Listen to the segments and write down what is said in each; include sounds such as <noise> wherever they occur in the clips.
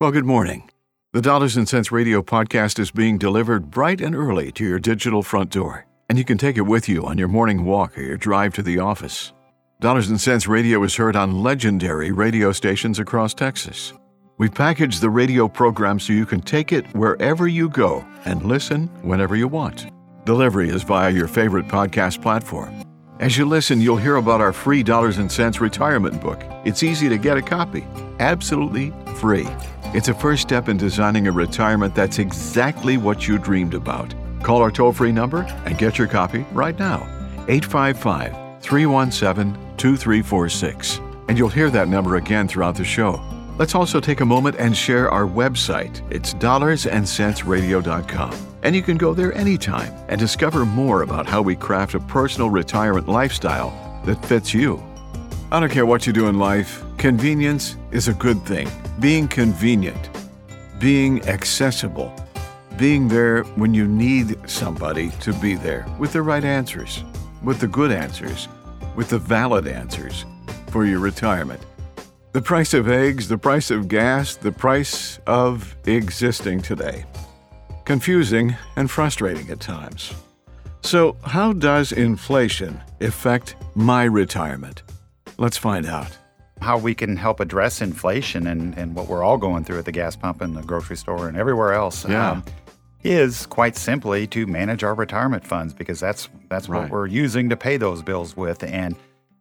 Well, good morning. The Dollars and Cents Radio podcast is being delivered bright and early to your digital front door, and you can take it with you on your morning walk or your drive to the office. Dollars and Cents Radio is heard on legendary radio stations across Texas. We've packaged the radio program so you can take it wherever you go and listen whenever you want. Delivery is via your favorite podcast platform. As you listen, you'll hear about our free Dollars and Cents retirement book. It's easy to get a copy, absolutely free. It's a first step in designing a retirement that's exactly what you dreamed about. Call our toll free number and get your copy right now 855 317 2346. And you'll hear that number again throughout the show. Let's also take a moment and share our website. It's dollarsandcentsradio.com. And you can go there anytime and discover more about how we craft a personal retirement lifestyle that fits you. I don't care what you do in life, convenience is a good thing. Being convenient, being accessible, being there when you need somebody to be there with the right answers, with the good answers, with the valid answers for your retirement. The price of eggs, the price of gas, the price of existing today. Confusing and frustrating at times. So, how does inflation affect my retirement? Let's find out. How we can help address inflation and, and what we're all going through at the gas pump and the grocery store and everywhere else Yeah. um, is quite simply to manage our retirement funds because that's that's Right. what we're using to pay those bills with. And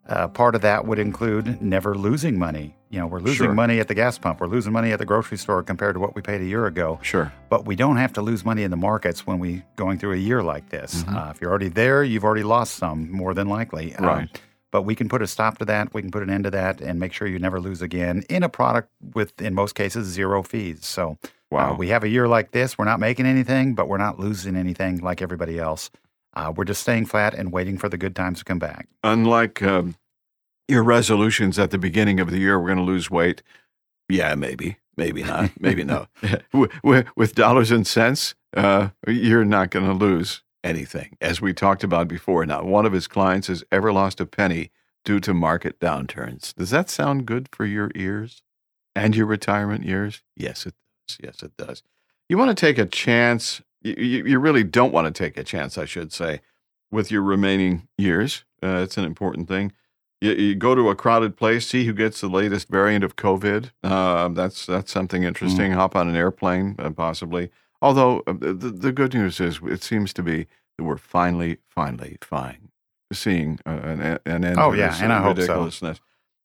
uh, part of that would include never losing money. You know, we're losing Sure. money at the gas pump, we're losing money at the grocery store compared to what we paid a year ago. Sure. But we don't have to lose money in the markets when we going through a year like this. Mm-hmm. Uh, if you're already there, you've already lost some, more than likely. Um, Right. But we can put a stop to that. We can put an end to that, and make sure you never lose again in a product with, in most cases, zero fees. So, Wow. uh, we have a year like this. We're not making anything, but we're not losing anything like everybody else. Uh, we're just staying flat and waiting for the good times to come back. Unlike um, your resolutions at the beginning of the year, we're going to lose weight. Yeah, maybe, maybe not, maybe no. <laughs> with, with- with dollars and cents, uh, you're not going to lose anything. As we talked about before, not one of his clients has ever lost a penny due to market downturns. Does that sound good for your ears and your retirement years? Yes, it does. Yes, it does. You want to take a chance. You, you, you really don't want to take a chance, I should say, with your remaining years. Uh, it's an important thing. You, you go to a crowded place, see who gets the latest variant of COVID. Uh, that's that's something interesting. Hop on an airplane, uh, possibly. Although uh, the, the good news is, it seems to be that we're finally, finally, fine seeing uh, an, an end Oh, to yeah, this and I hope so.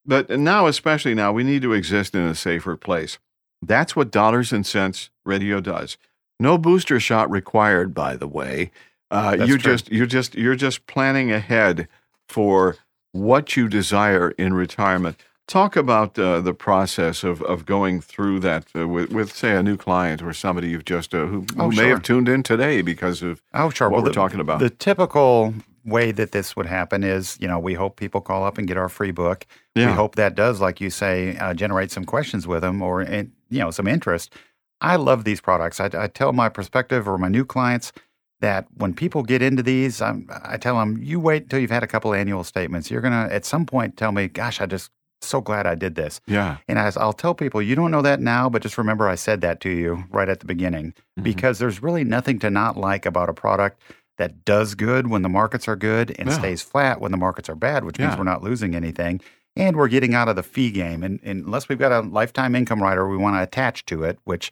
But now, especially now, we need to exist in a safer place. That's what Dollars and Cents Radio does. No booster shot required, by the way. Uh, you just you're just you're just planning ahead for what you desire in retirement. Talk about uh, the process of, of going through that uh, with, with, say, a new client or somebody you've just uh, who, who Oh, may have tuned in today because of Oh, sure. what Well, we're the- talking about. The typical way that this would happen is, you know, we hope people call up and get our free book. Yeah. We hope that does, like you say, uh, generate some questions with them or, you know, some interest. I love these products. I, I tell my prospective or my new clients that when people get into these, I'm, I tell them, you wait until you've had a couple annual statements. You're going to, at some point, tell me, gosh, I just so glad I did this. yeah, And as I'll tell people, you don't know that now, but just remember I said that to you right at the beginning because there's really nothing to not like about a product that does good when the markets are good and Yeah. stays flat when the markets are bad, which Yeah. means we're not losing anything. And we're getting out of the fee game. And, and unless we've got a lifetime income rider we want to attach to it, which,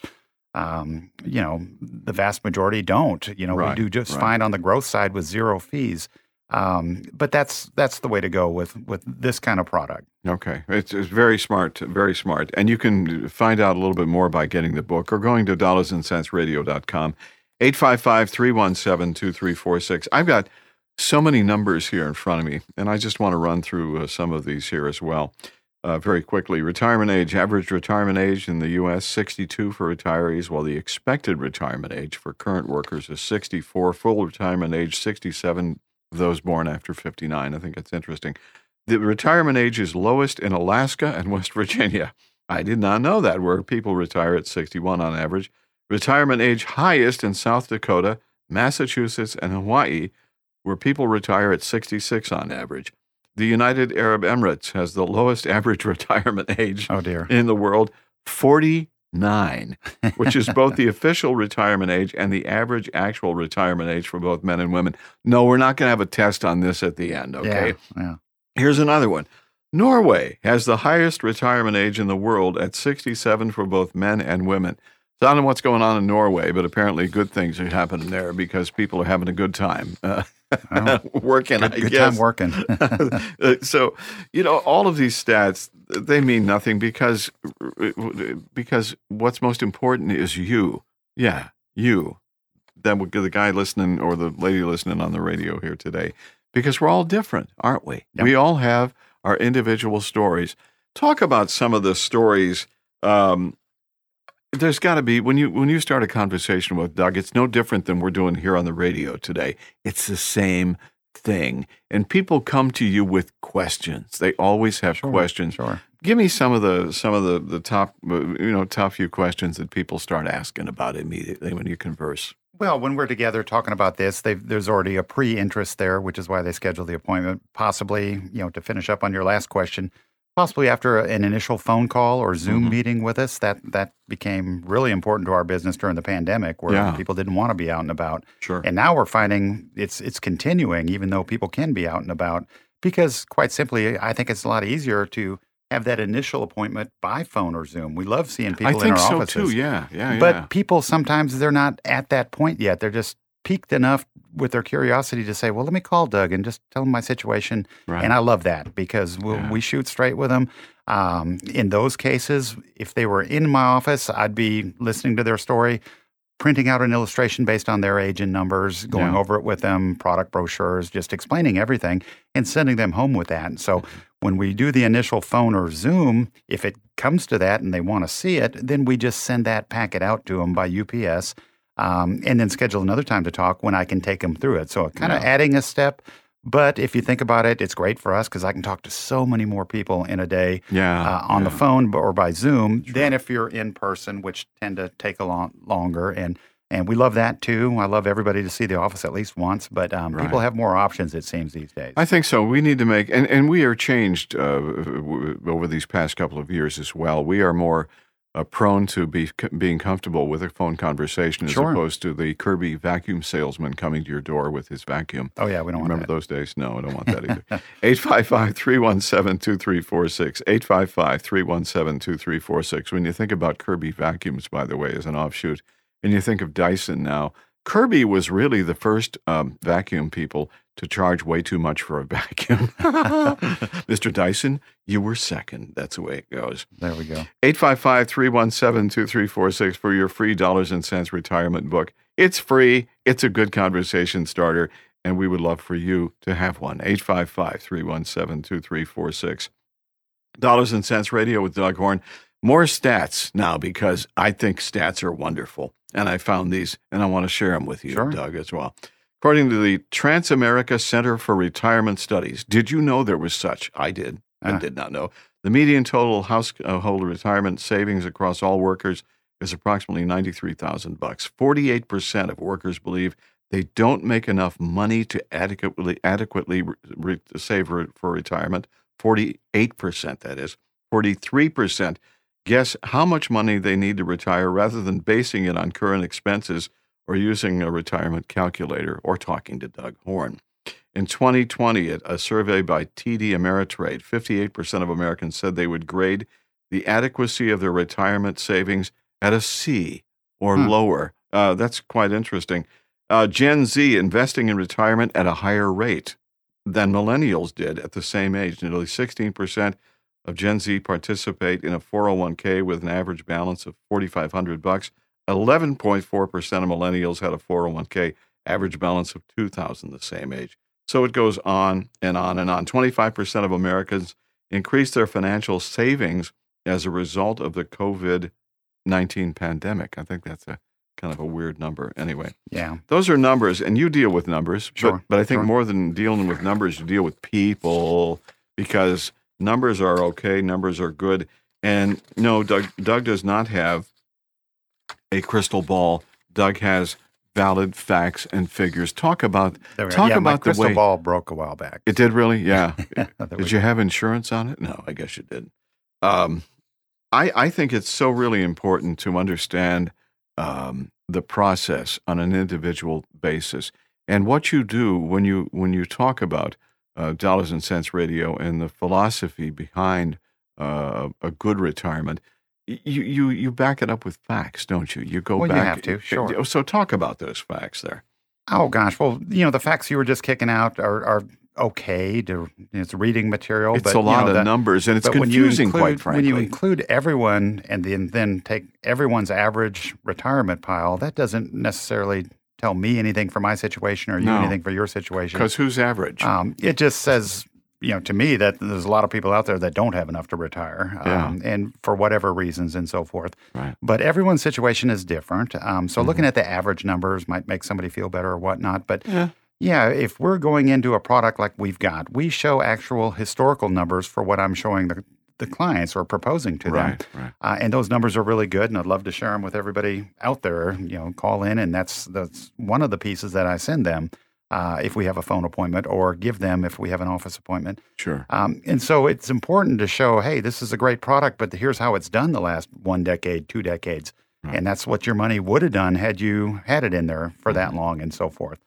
um, you know, the vast majority don't. You know, Right, we do just right. fine on the growth side with zero fees. Um, but that's that's the way to go with with this kind of product. Okay, it's, it's very smart, very smart. And you can find out a little bit more by getting the book or going to dollarsandcentsradio.com. 855 317 2346. I've got so many numbers here in front of me, and I just want to run through uh, some of these here as well. Uh, very quickly, retirement age, average retirement age in the U.S., 62 for retirees, while the expected retirement age for current workers is 64. Full retirement age, 67 of those born after 59. I think it's interesting. The retirement age is lowest in Alaska and West Virginia. I did not know that, where people retire at 61 on average. Retirement age highest in South Dakota, Massachusetts, and Hawaii, where people retire at 66 on average. The United Arab Emirates has the lowest <laughs> average retirement age Oh dear. in the world, nine, which is both the <laughs> official retirement age and the average actual retirement age for both men and women. No, we're not going to have a test on this at the end, okay? Yeah, yeah. Here's another one. Norway has the highest retirement age in the world at 67 for both men and women. So I don't know what's going on in Norway, but apparently good things are happening there because people are having a good time. Uh, Well, <laughs> working, good, I good guess. time working. <laughs> Uh, so, you know, all of these stats they mean nothing because because what's most important is you. Yeah, you. That would the guy listening or the lady listening on the radio here today, because we're all different, aren't we? Yep. We all have our individual stories. Talk about some of the stories. Um, there's got to be when you when you start a conversation with Doug, it's no different than we're doing here on the radio today. It's the same thing, and people come to you with questions. They always have Sure, questions. Sure. Give me some of the some of the the top uh, you know top few questions that people start asking about immediately when you converse. Well, when we're together talking about this, they've, there's already a pre-interest there, which is why they schedule the appointment. Possibly, you know, to finish up on your last question, possibly after an initial phone call or Zoom Mhm. meeting with us, that that became really important to our business during the pandemic, where Yeah. people didn't want to be out and about. Sure. And now we're finding it's it's continuing, even though people can be out and about, because quite simply, I think it's a lot easier to have that initial appointment by phone or Zoom. We love seeing people I in think our so offices. too. Yeah, yeah, But yeah. people sometimes they're not at that point yet. They're just piqued enough with their curiosity to say, "Well, let me call Doug and just tell him my situation." Right. And I love that because we'll, Yeah. we shoot straight with them. Um, in those cases, if they were in my office, I'd be listening to their story, printing out an illustration based on their age and numbers, going Yeah. over it with them, product brochures, just explaining everything, and sending them home with that. And so when we do the initial phone or Zoom, if it comes to that and they want to see it, then we just send that packet out to them by UPS. Um, and then schedule another time to talk when I can take them through it. So kind of Yeah. adding a step. But if you think about it, it's great for us because I can talk to so many more people in a day yeah, uh, on the phone or by Zoom than if you're in person, which tend to take a lot longer. And and we love that too. I love everybody to see the office at least once, but um, people have more options it seems these days. I think so. We need to make, and, and we are changed uh, w- over these past couple of years as well. We are more uh, prone to be being comfortable with a phone conversation as Sure. opposed to the Kirby vacuum salesman coming to your door with his vacuum. oh yeah, we don't want Remember that. those days? No, I don't want that either. <laughs> 855 317 2346. 855 317 2346. When you think about Kirby vacuums, by the way, as an offshoot, and you think of Dyson now, Kirby was really the first um, vacuum people to charge way too much for a <laughs> vacuum. <laughs> Mr. Dyson, you were second. That's the way it goes. There we go. 855 317 2346 for your free dollars and cents retirement book. It's free, it's a good conversation starter, and we would love for you to have one. 855 317 2346. Dollars and Cents Radio with Doug Horn. More stats now because I think stats are wonderful. And I found these and I want to share them with you, Sure. Doug, as well. According to the Transamerica Center for Retirement Studies, did you know there was such? I did. I Ah. did not know. The median total household retirement savings across all workers is approximately 93,000 bucks. 48% of workers believe they don't make enough money to adequately adequately re- re- save re- for retirement. 48% that is. 43% guess how much money they need to retire rather than basing it on current expenses or using a retirement calculator or talking to Doug Horn. In 2020, a- a survey by TD Ameritrade, 58% of Americans said they would grade the adequacy of their retirement savings at a C or Hmm. lower. Uh, that's quite interesting. Uh, Gen Z investing in retirement at a higher rate than millennials did at the same age. Nearly 16% of Gen Z participate in a 401k with an average balance of 4500 bucks. 11.4% of millennials had a 401k average balance of 2000 the same age. So it goes on and on and on. 25% of Americans increased their financial savings as a result of the COVID-19 pandemic. I think that's a kind of a weird number. Anyway, Yeah. those are numbers, and you deal with numbers. but- Sure, But, I think sure. more than dealing with numbers, you deal with people because numbers are okay, numbers are good. And no, Doug, Doug does not have a crystal ball. Doug has valid facts and figures. Talk about There we go. Talk yeah, about the crystal way- ball broke a while back. it. Did really? <laughs> Yeah. Did you have insurance on it? No, I guess you did. Um, I, I think it's so really important to understand um, the process on an individual basis. And what you do when you when you talk about uh, dollars and cents radio and the philosophy behind uh, a good retirement, you, you you back it up with facts, don't you? You go well, back. You have to, sure. So talk about those facts there. Oh gosh, well, you know the facts you were just kicking out are, are okay to it's reading material. It's but, a lot you know, of the, numbers, and it's confusing, include, quite frankly. When you include everyone and then then take everyone's average retirement pile, that doesn't necessarily tell me anything for my situation or you No. anything for your situation. Because who's average? Um, it just says, you know, to me that there's a lot of people out there that don't have enough to retire, Yeah. um, and for whatever reasons and so forth. Right. But everyone's situation is different. Um, so Mm-hmm. looking at the average numbers might make somebody feel better or whatnot. But Yeah. yeah, if we're going into a product like we've got, we show actual historical numbers for what I'm showing the, the clients or proposing to them. Right, right. Uh, and those numbers are really good, and I'd love to share them with everybody out there. You know, call in, and that's that's one of the pieces that I send them uh, if we have a phone appointment, or give them if we have an office appointment. Sure. Um, and so it's important to show, hey, this is a great product, but here's how it's done the last one decade, two decades, Right. and that's what your money would have done had you had it in there for that long, and so forth.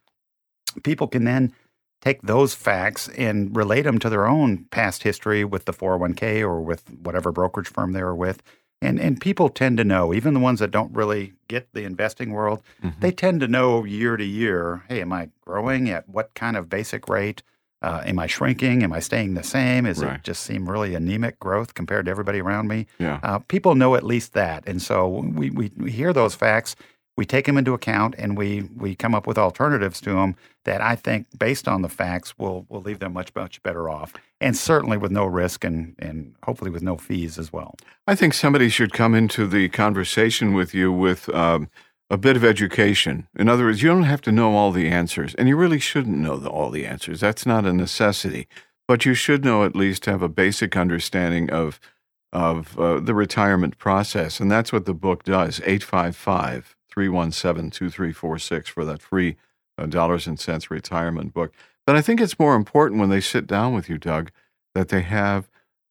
People can then take those facts and relate them to their own past history with the 401k or with whatever brokerage firm they were with. And, and people tend to know, even the ones that don't really get the investing world, Mhm. they tend to know year to year hey, am I growing at what kind of basic rate? Uh, am I shrinking? Am I staying the same? Is Right. it just seem really anemic growth compared to everybody around me? Yeah. Uh, people know at least that. And so we, we, we hear those facts, we take them into account, and we, we come up with alternatives to them that I think, based on the facts, will, will leave them much, much better off. And certainly with no risk and, and hopefully with no fees as well. I think somebody should come into the conversation with you with um, a bit of education. In other words, you don't have to know all the answers, and you really shouldn't know the, all the answers. That's not a necessity, but you should know at least have a basic understanding of of uh, the retirement process, and that's what the book does. 855 317 2346 for that free uh, dollars and cents retirement book. But I think it's more important when they sit down with you, Doug, that they have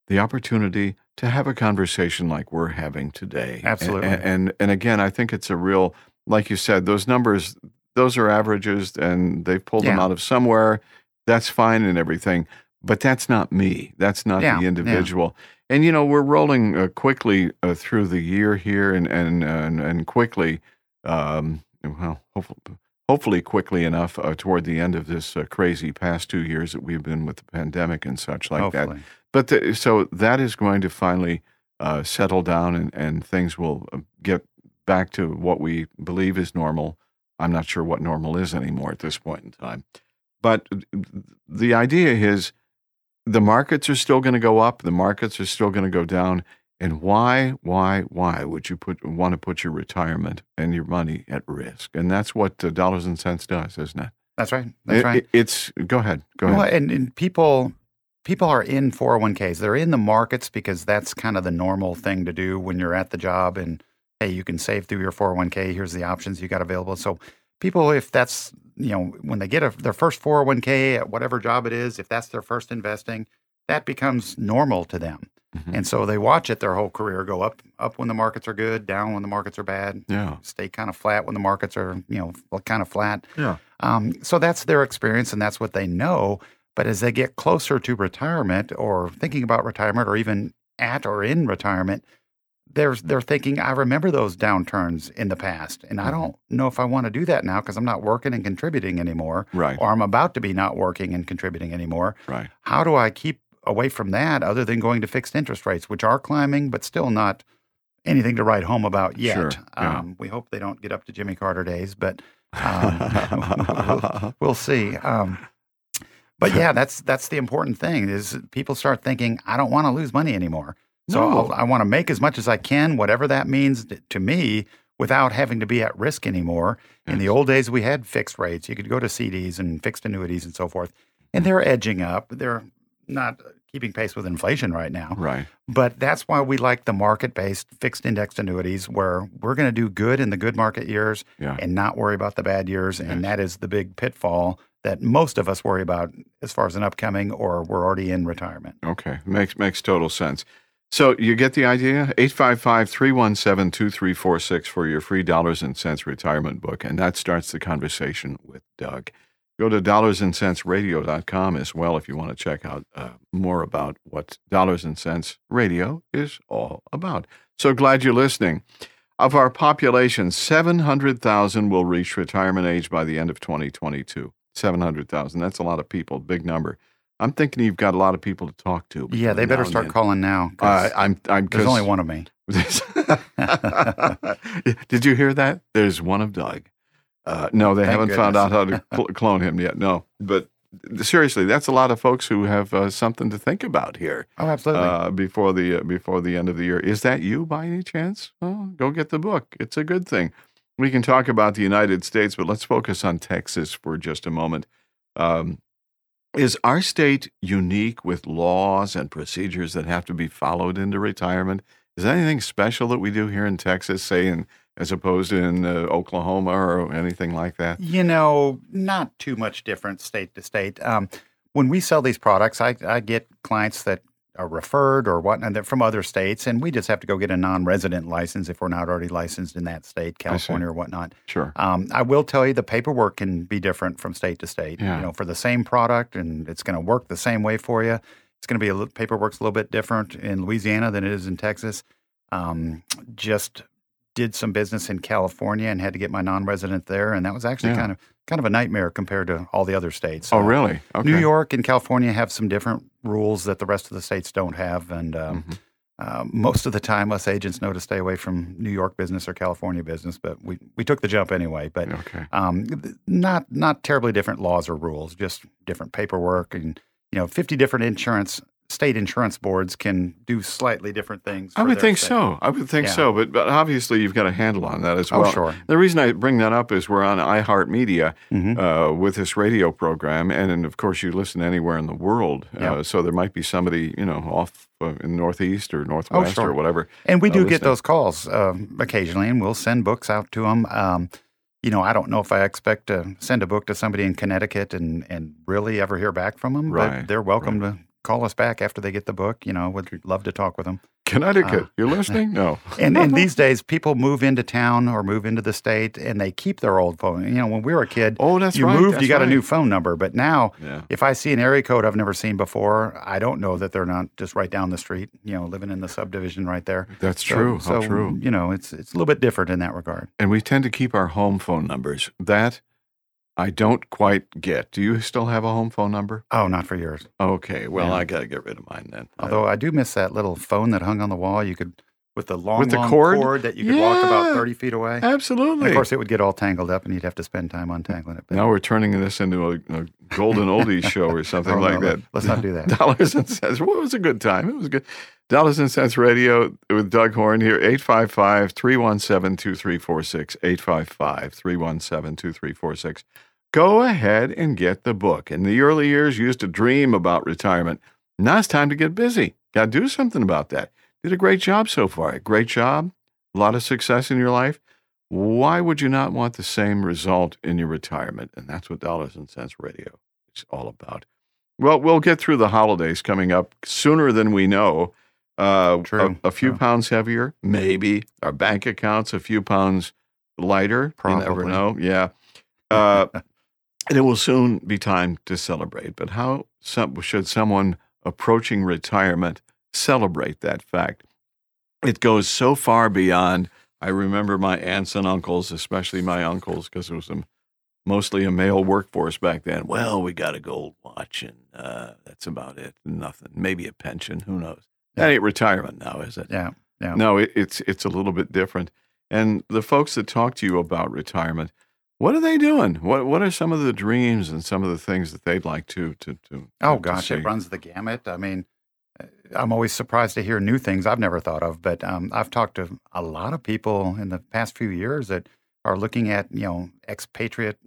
the opportunity to have a conversation like we're having today. Absolutely. And, and and again, I think it's a real, like you said, those numbers, those are averages, and they've pulled them out of somewhere. That's fine and everything, but that's not me. That's not Yeah, the yeah. individual. And you know, we're rolling uh, quickly uh, through the year here, and and and, and quickly, um, well, hopefully, hopefully quickly enough uh, toward the end of this uh, crazy past two years that we've been with the pandemic and such like that. But the, so that is going to finally uh, settle down, and, and things will uh, get back to what we believe is normal. I'm not sure what normal is anymore at this point in time. But the idea is the markets are still going to go up, the markets are still going to go down. And why, why, why would you put want to put your retirement and your money at risk? And that's what uh, dollars and cents does, isn't it? That's right. That's It- right. it- it's go ahead, go Well, ahead. and, and people people are in 401ks. They're in the markets because that's kind of the normal thing to do when you're at the job and hey, you can save through your 401k. Here's the options you got available. So people if that's, you know, when they get a, their first 401k at whatever job it is, if that's their first investing, that becomes normal to them. Mhm. And so they watch it their whole career go up up when the markets are good, down when the markets are bad, Yeah, stay kind of flat when the markets are, you know, kind of flat. yeah, Um, so that's their experience and that's what they know. But as they get closer to retirement or thinking about retirement or even at or in retirement, they're, they're thinking, I remember those downturns in the past. And I Mhm. don't know if I want to do that now because I'm not working and contributing anymore, right, or I'm about to be not working and contributing anymore. right. How do I keep away from that other than going to fixed interest rates, which are climbing, but still not anything to write home about yet? Sure, yeah. Um, we hope they don't get up to Jimmy Carter days, but um, we'll, <laughs> <laughs> we'll see. Um, but yeah, that's that's the important thing is people start thinking, I don't want to lose money anymore. So No. I'll, I want to make as much as I can, whatever that means to me, without having to be at risk anymore. In the old days, we had fixed rates. You could go to CDs and fixed annuities and so forth, and they're edging up. They're not uh, keeping pace with inflation right now. Right. But that's why we like the market based fixed indexed annuities where we're going to do good in the good market years Yeah. and not worry about the bad years. Yes. And that is the big pitfall that most of us worry about as far as an upcoming or we're already in retirement. Okay. Makes makes total sense. So you get the idea? 855 317 2346 for your free dollars and cents retirement book. And that starts the conversation with Doug. Go to dollarsandcentsradio.com as well if you want to check out uh, more about what Dollars and Cents Radio is all about. So glad you're listening. Of our population, 700,000 will reach retirement age by the end of 2022. 700,000. That's a lot of people, big number. I'm thinking you've got a lot of people to talk to. Yeah, they better start calling now. Uh, I'm, I'm, there's only one of me. <laughs> Did you hear that? There's one of Doug. Uh, no, they Thank haven't found out how to <laughs> cl- clone him yet. No, but seriously, that's a lot of folks who have uh, something to think about here Oh, absolutely. uh, before the uh, before the end of the year. Is that you by any chance? Well, go get the book. It's a good thing. We can talk about the United States, but let's focus on Texas for just a moment. Um, is our state unique with laws and procedures that have to be followed into retirement? Is there anything special that we do here in Texas, say, in, as opposed to in uh, Oklahoma or anything like that? You know, not too much different state to state. Um, when we sell these products, I, I get clients that are referred or whatnot from other states, and we just have to go get a non-resident license if we're not already licensed in that state, California or whatnot. Sure. Um, I will tell you the paperwork can be different from state to state. Yeah. You know, for the same product, and it's going to work the same way for you. It's going to be a little, paperwork's a little bit different in Louisiana than it is in Texas. Um, just did some business in California and had to get my non-resident there, and that was actually Yeah. kind of kind of a nightmare compared to all the other states. Oh, really? Okay. New York and California have some different rules that the rest of the states don't have, and um, Mhm. uh, most of the time, us agents know to stay away from New York business or California business. But we we took the jump anyway. But Okay. um, not not terribly different laws or rules, just different paperwork, and you know, fifty different insurance state insurance boards can do slightly different things. I would think state. so. I would think Yeah. so. But, but obviously, you've got a handle on that as well. Oh, well. sure. The reason I bring that up is we're on iHeartMedia Mhm. uh, with this radio program, and, and of course, you listen anywhere in the world. Uh, Yeah. so there might be somebody, you know, off uh, in Northeast or Northwest Oh, sure. or whatever. And we uh, do get those calls um, occasionally, and we'll send books out to them. Um, you know, I don't know if I expect to send a book to somebody in Connecticut and, and really ever hear back from them, Right, but they're welcome to call us back after they get the book. You know, would love to talk with them. Connecticut, Uh, you're listening? No. <laughs> And, and these <laughs> days, people move into town or move into the state, and they keep their old phone. You know, when we were a kid, Oh, that's you right. moved, that's you got a new phone number. But now, Yeah. if I see an area code I've never seen before, I don't know that they're not just right down the street. You know, living in the subdivision right there. That's So- true. So, How true. You know, it's it's a little bit different in that regard. And we tend to keep our home phone numbers. That I don't quite get. Do you still have a home phone number? Oh, not for yours. Okay. Well, Yeah. I got to get rid of mine then. Although I do miss that little phone that hung on the wall. You could with the long, With the long cord? that you could walk about thirty feet away. And absolutely. of course, it would get all tangled up, and you'd have to spend time untangling it. But Now we're turning this into a, a golden oldies <laughs> show or something Oh, like no, that. let's not do that. <laughs> Dollars and cents. Well, it was a good time. It was good. Dollars and cents radio with Doug Horn here. 855 317 2346. 855 317 2346. Go ahead and get the book. In the early years, you used to dream about retirement. Now it's time to get busy. Got to do something about that. Did a great job so far. A great job. A lot of success in your life. Why would you not want the same result in your retirement? And that's what Dollars and Cents Radio is all about. Well, we'll get through the holidays coming up sooner than we know. Uh, True, A, a few true. pounds heavier, maybe. Our bank accounts a few pounds lighter. You never Probably. know. Yeah. <laughs> Uh, and it will soon be time to celebrate. But how some, should someone approaching retirement celebrate that fact? It goes so far beyond. I remember my aunts and uncles, especially my uncles, because it was a, mostly a male workforce back then. Well, we got a gold watch, and uh, that's about it. Nothing. Maybe a pension. Who knows? That ain't retirement now, is it? yeah, yeah. No, it, it's it's a little bit different. And the folks that talk to you about retirement, what are they doing? What what are some of the dreams and some of the things that they'd like to to to? Oh to gosh, see? it runs the gamut. I mean, I'm always surprised to hear new things I've never thought of. But um, I've talked to a lot of people in the past few years that are looking at you know expatriate,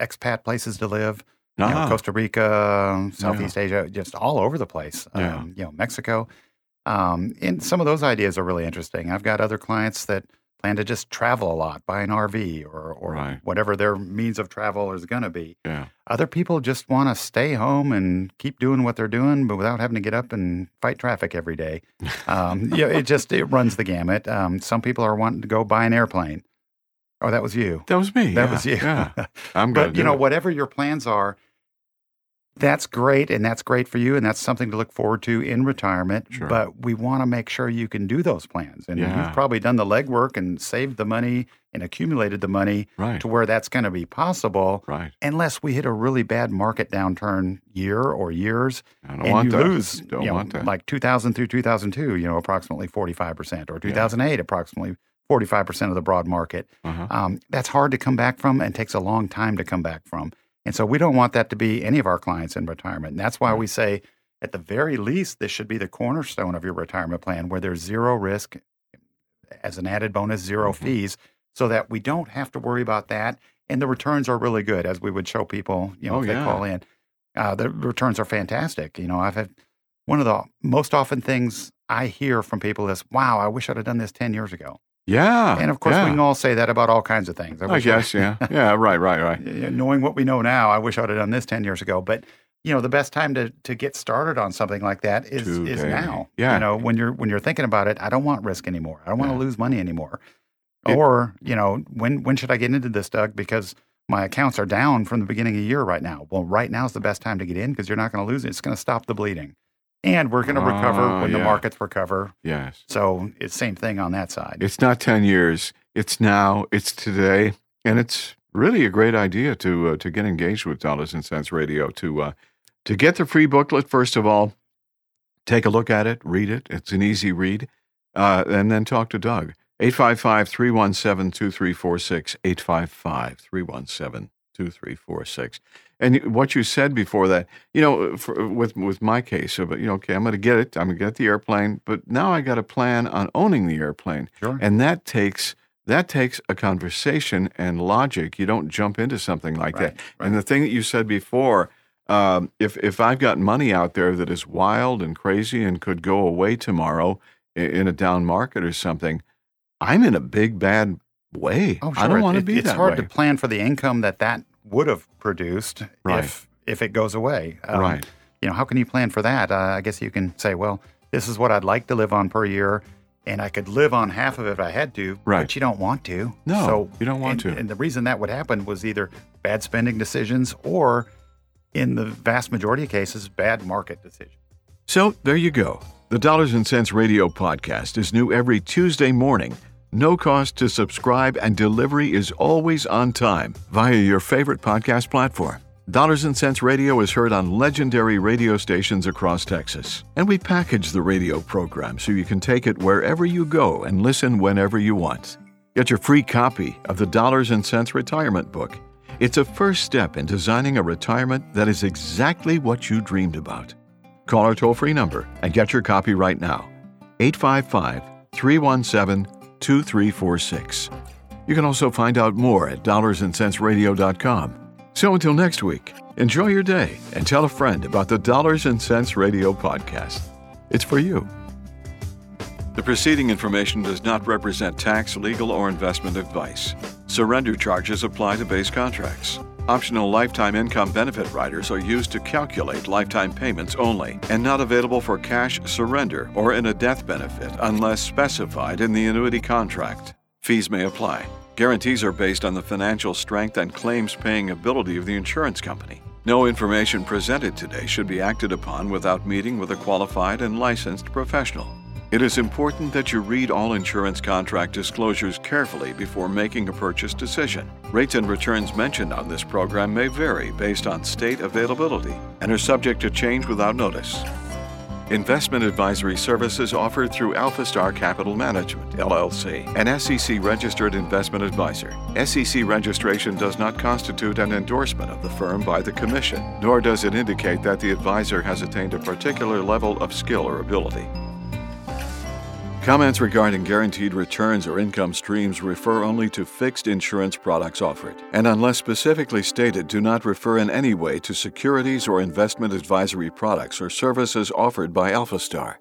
expat places to live. You know, Ah, Costa Rica, Southeast Asia, just all over the place. Yeah. Um, you know, Mexico. Um, and some of those ideas are really interesting. I've got other clients that plan to just travel a lot, buy an RV or, or Right. whatever their means of travel is going to be. Yeah. Other people just want to stay home and keep doing what they're doing, but without having to get up and fight traffic every day. Um, <laughs> yeah, it just it runs the gamut. Um, some people are wanting to go buy an airplane. Oh, that was you. That was me. That yeah, was you. Yeah. I'm going <laughs> but you know, whatever your plans are, that's great, and that's great for you, and that's something to look forward to in retirement. Sure. But we want to make sure you can do those plans, and Yeah. you've probably done the legwork and saved the money and accumulated the money Right. to where that's going to be possible. Right. Unless we hit a really bad market downturn year or years, I don't and want you that. lose, <laughs> Don't you know, want that. like 2000 through 2002, you know, approximately 45%, or 2008, approximately 45% of the broad market. uh-huh. Um, that's hard to come back from and takes a long time to come back from. And so we don't want that to be any of our clients in retirement. And that's why we say, at the very least, this should be the cornerstone of your retirement plan where there's zero risk as an added bonus, 0 Mhm. fees, so that we don't have to worry about that. And the returns are really good, as we would show people, you know, Oh, if they yeah. call in. Uh, the returns are fantastic. You know, I've had one of the most often things I hear from people is, wow, I wish I'd have done this 10 years ago. Yeah. And of course, yeah. we can all say that about all kinds of things. I wish guess, yeah. <laughs> Yeah, right, right, right. Knowing what we know now, I wish I would have done this 10 years ago. But, you know, the best time to, to get started on something like that is, is now. Yeah. You know, when you're when you're thinking about it, I don't want risk anymore. I don't want Yeah. to lose money anymore. It- or, you know, when when should I get into this, Doug? Because my accounts are down from the beginning of the year right now. Well, right now is the best time to get in because you're not going to lose it. It's going to stop the bleeding. And we're going to recover Ah, when the markets recover. Yes. So it's same thing on that side. It's not 10 years. It's now, it's today. And it's really a great idea to uh, to get engaged with Dollars and Cents Radio to uh, to get the free booklet first of all. Take a look at it, read it. It's an easy read. Uh, and then talk to Doug. 855 317 2346. 855 317 2346. And what you said before that, you know, uh, for, uh, with with my case, of uh, you know, okay, I'm going to get it. I'm going to get the airplane, but now I got to plan on owning the airplane, Sure. and that takes that takes a conversation and logic. You don't jump into something like that. Right, And the thing that you said before, um, if if I've got money out there that is wild and crazy and could go away tomorrow in a down market or something, I'm in a big bad way. Oh, sure. I don't want to be It's hard way. to plan for the income that that would have produced Right. if if it goes away. Um, right. You know, how can you plan for that? Uh, I guess you can say, well, this is what I'd like to live on per year, and I could live on half of it if I had to. Right. But you don't want to. No, So you don't want and, to. And the reason that would happen was either bad spending decisions or, in the vast majority of cases, bad market decisions. So there you go. The Dollars and Cents Radio podcast is new every Tuesday morning. No cost to subscribe, and delivery is always on time via your favorite podcast platform. Dollars and Cents Radio is heard on legendary radio stations across Texas. And we package the radio program so you can take it wherever you go and listen whenever you want. Get your free copy of the Dollars and Cents Retirement Book. It's a first step in designing a retirement that is exactly what you dreamed about. Call our toll free number and get your copy right now 855 317 2346. You can also find out more at dollarsandcentsradio.com. So until next week, enjoy your day and tell a friend about the Dollars and Cents Radio podcast. It's for you. The preceding information does not represent tax, legal, or investment advice. Surrender charges apply to base contracts. Optional lifetime income benefit riders are used to calculate lifetime payments only and not available for cash surrender or in a death benefit unless specified in the annuity contract. Fees may apply. Guarantees are based on the financial strength and claims paying ability of the insurance company. No information presented today should be acted upon without meeting with a qualified and licensed professional. It is important that you read all insurance contract disclosures carefully before making a purchase decision. Rates and returns mentioned on this program may vary based on state availability and are subject to change without notice. Investment advisory services offered through AlphaStar Capital Management, LLC, an SEC registered investment advisor. SEC registration does not constitute an endorsement of the firm by the Commission, nor does it indicate that the advisor has attained a particular level of skill or ability. Comments regarding guaranteed returns or income streams refer only to fixed insurance products offered, and unless specifically stated, do not refer in any way to securities or investment advisory products or services offered by AlphaStar.